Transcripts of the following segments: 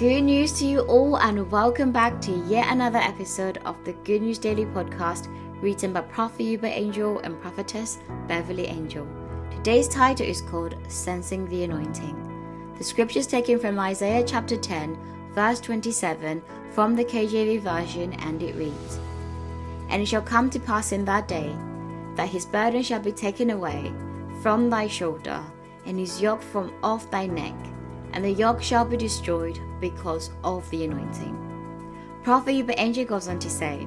Good news to you all, and welcome back to yet another episode of the Good News Daily podcast written by Prophet Uebert Angel and Prophetess Beverly Angel. Today's title is called Sensing the Anointing. The scripture is taken from Isaiah chapter 10, verse 27 from the KJV version, and it reads And it shall come to pass in that day that his burden shall be taken away from thy shoulder, and his yoke from off thy neck and the yoke shall be destroyed because of the anointing. Prophet Angel goes on to say,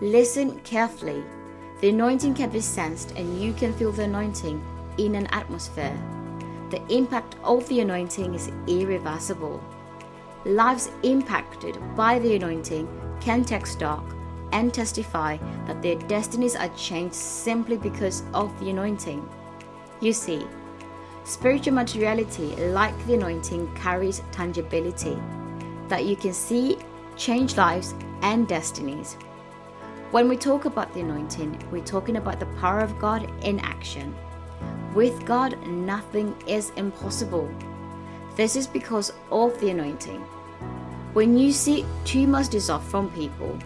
Listen carefully. The anointing can be sensed, and you can feel the anointing in an atmosphere. The impact of the anointing is irreversible. Lives impacted by the anointing can text stock and testify that their destinies are changed simply because of the anointing. You see, Spiritual materiality, like the anointing, carries tangibility that you can see change lives and destinies. When we talk about the anointing, we're talking about the power of God in action. With God, nothing is impossible. This is because of the anointing. When you see tumors dissolve from people,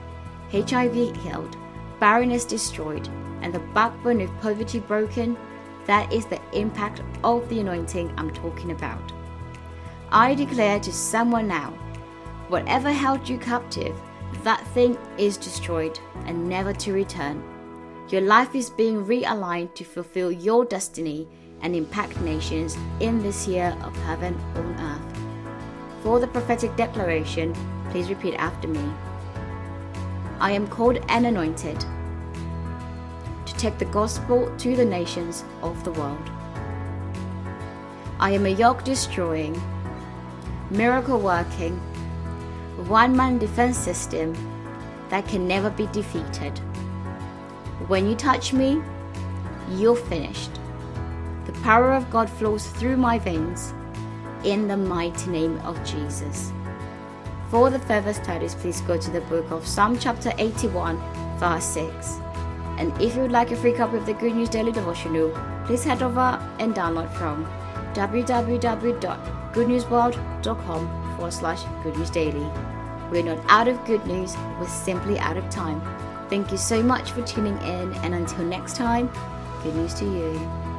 HIV healed, barrenness destroyed, and the backbone of poverty broken, that is the impact of the anointing I'm talking about. I declare to someone now whatever held you captive, that thing is destroyed and never to return. Your life is being realigned to fulfill your destiny and impact nations in this year of heaven on earth. For the prophetic declaration, please repeat after me. I am called and anointed take the gospel to the nations of the world. I am a yoke destroying, miracle working, one man defense system that can never be defeated. When you touch me, you're finished. The power of God flows through my veins in the mighty name of Jesus. For the further studies, please go to the book of Psalm chapter 81, verse 6. And if you would like a free copy of the Good News Daily Devotional, please head over and download from www.goodnewsworld.com forward slash Good News Daily. We're not out of good news, we're simply out of time. Thank you so much for tuning in, and until next time, good news to you.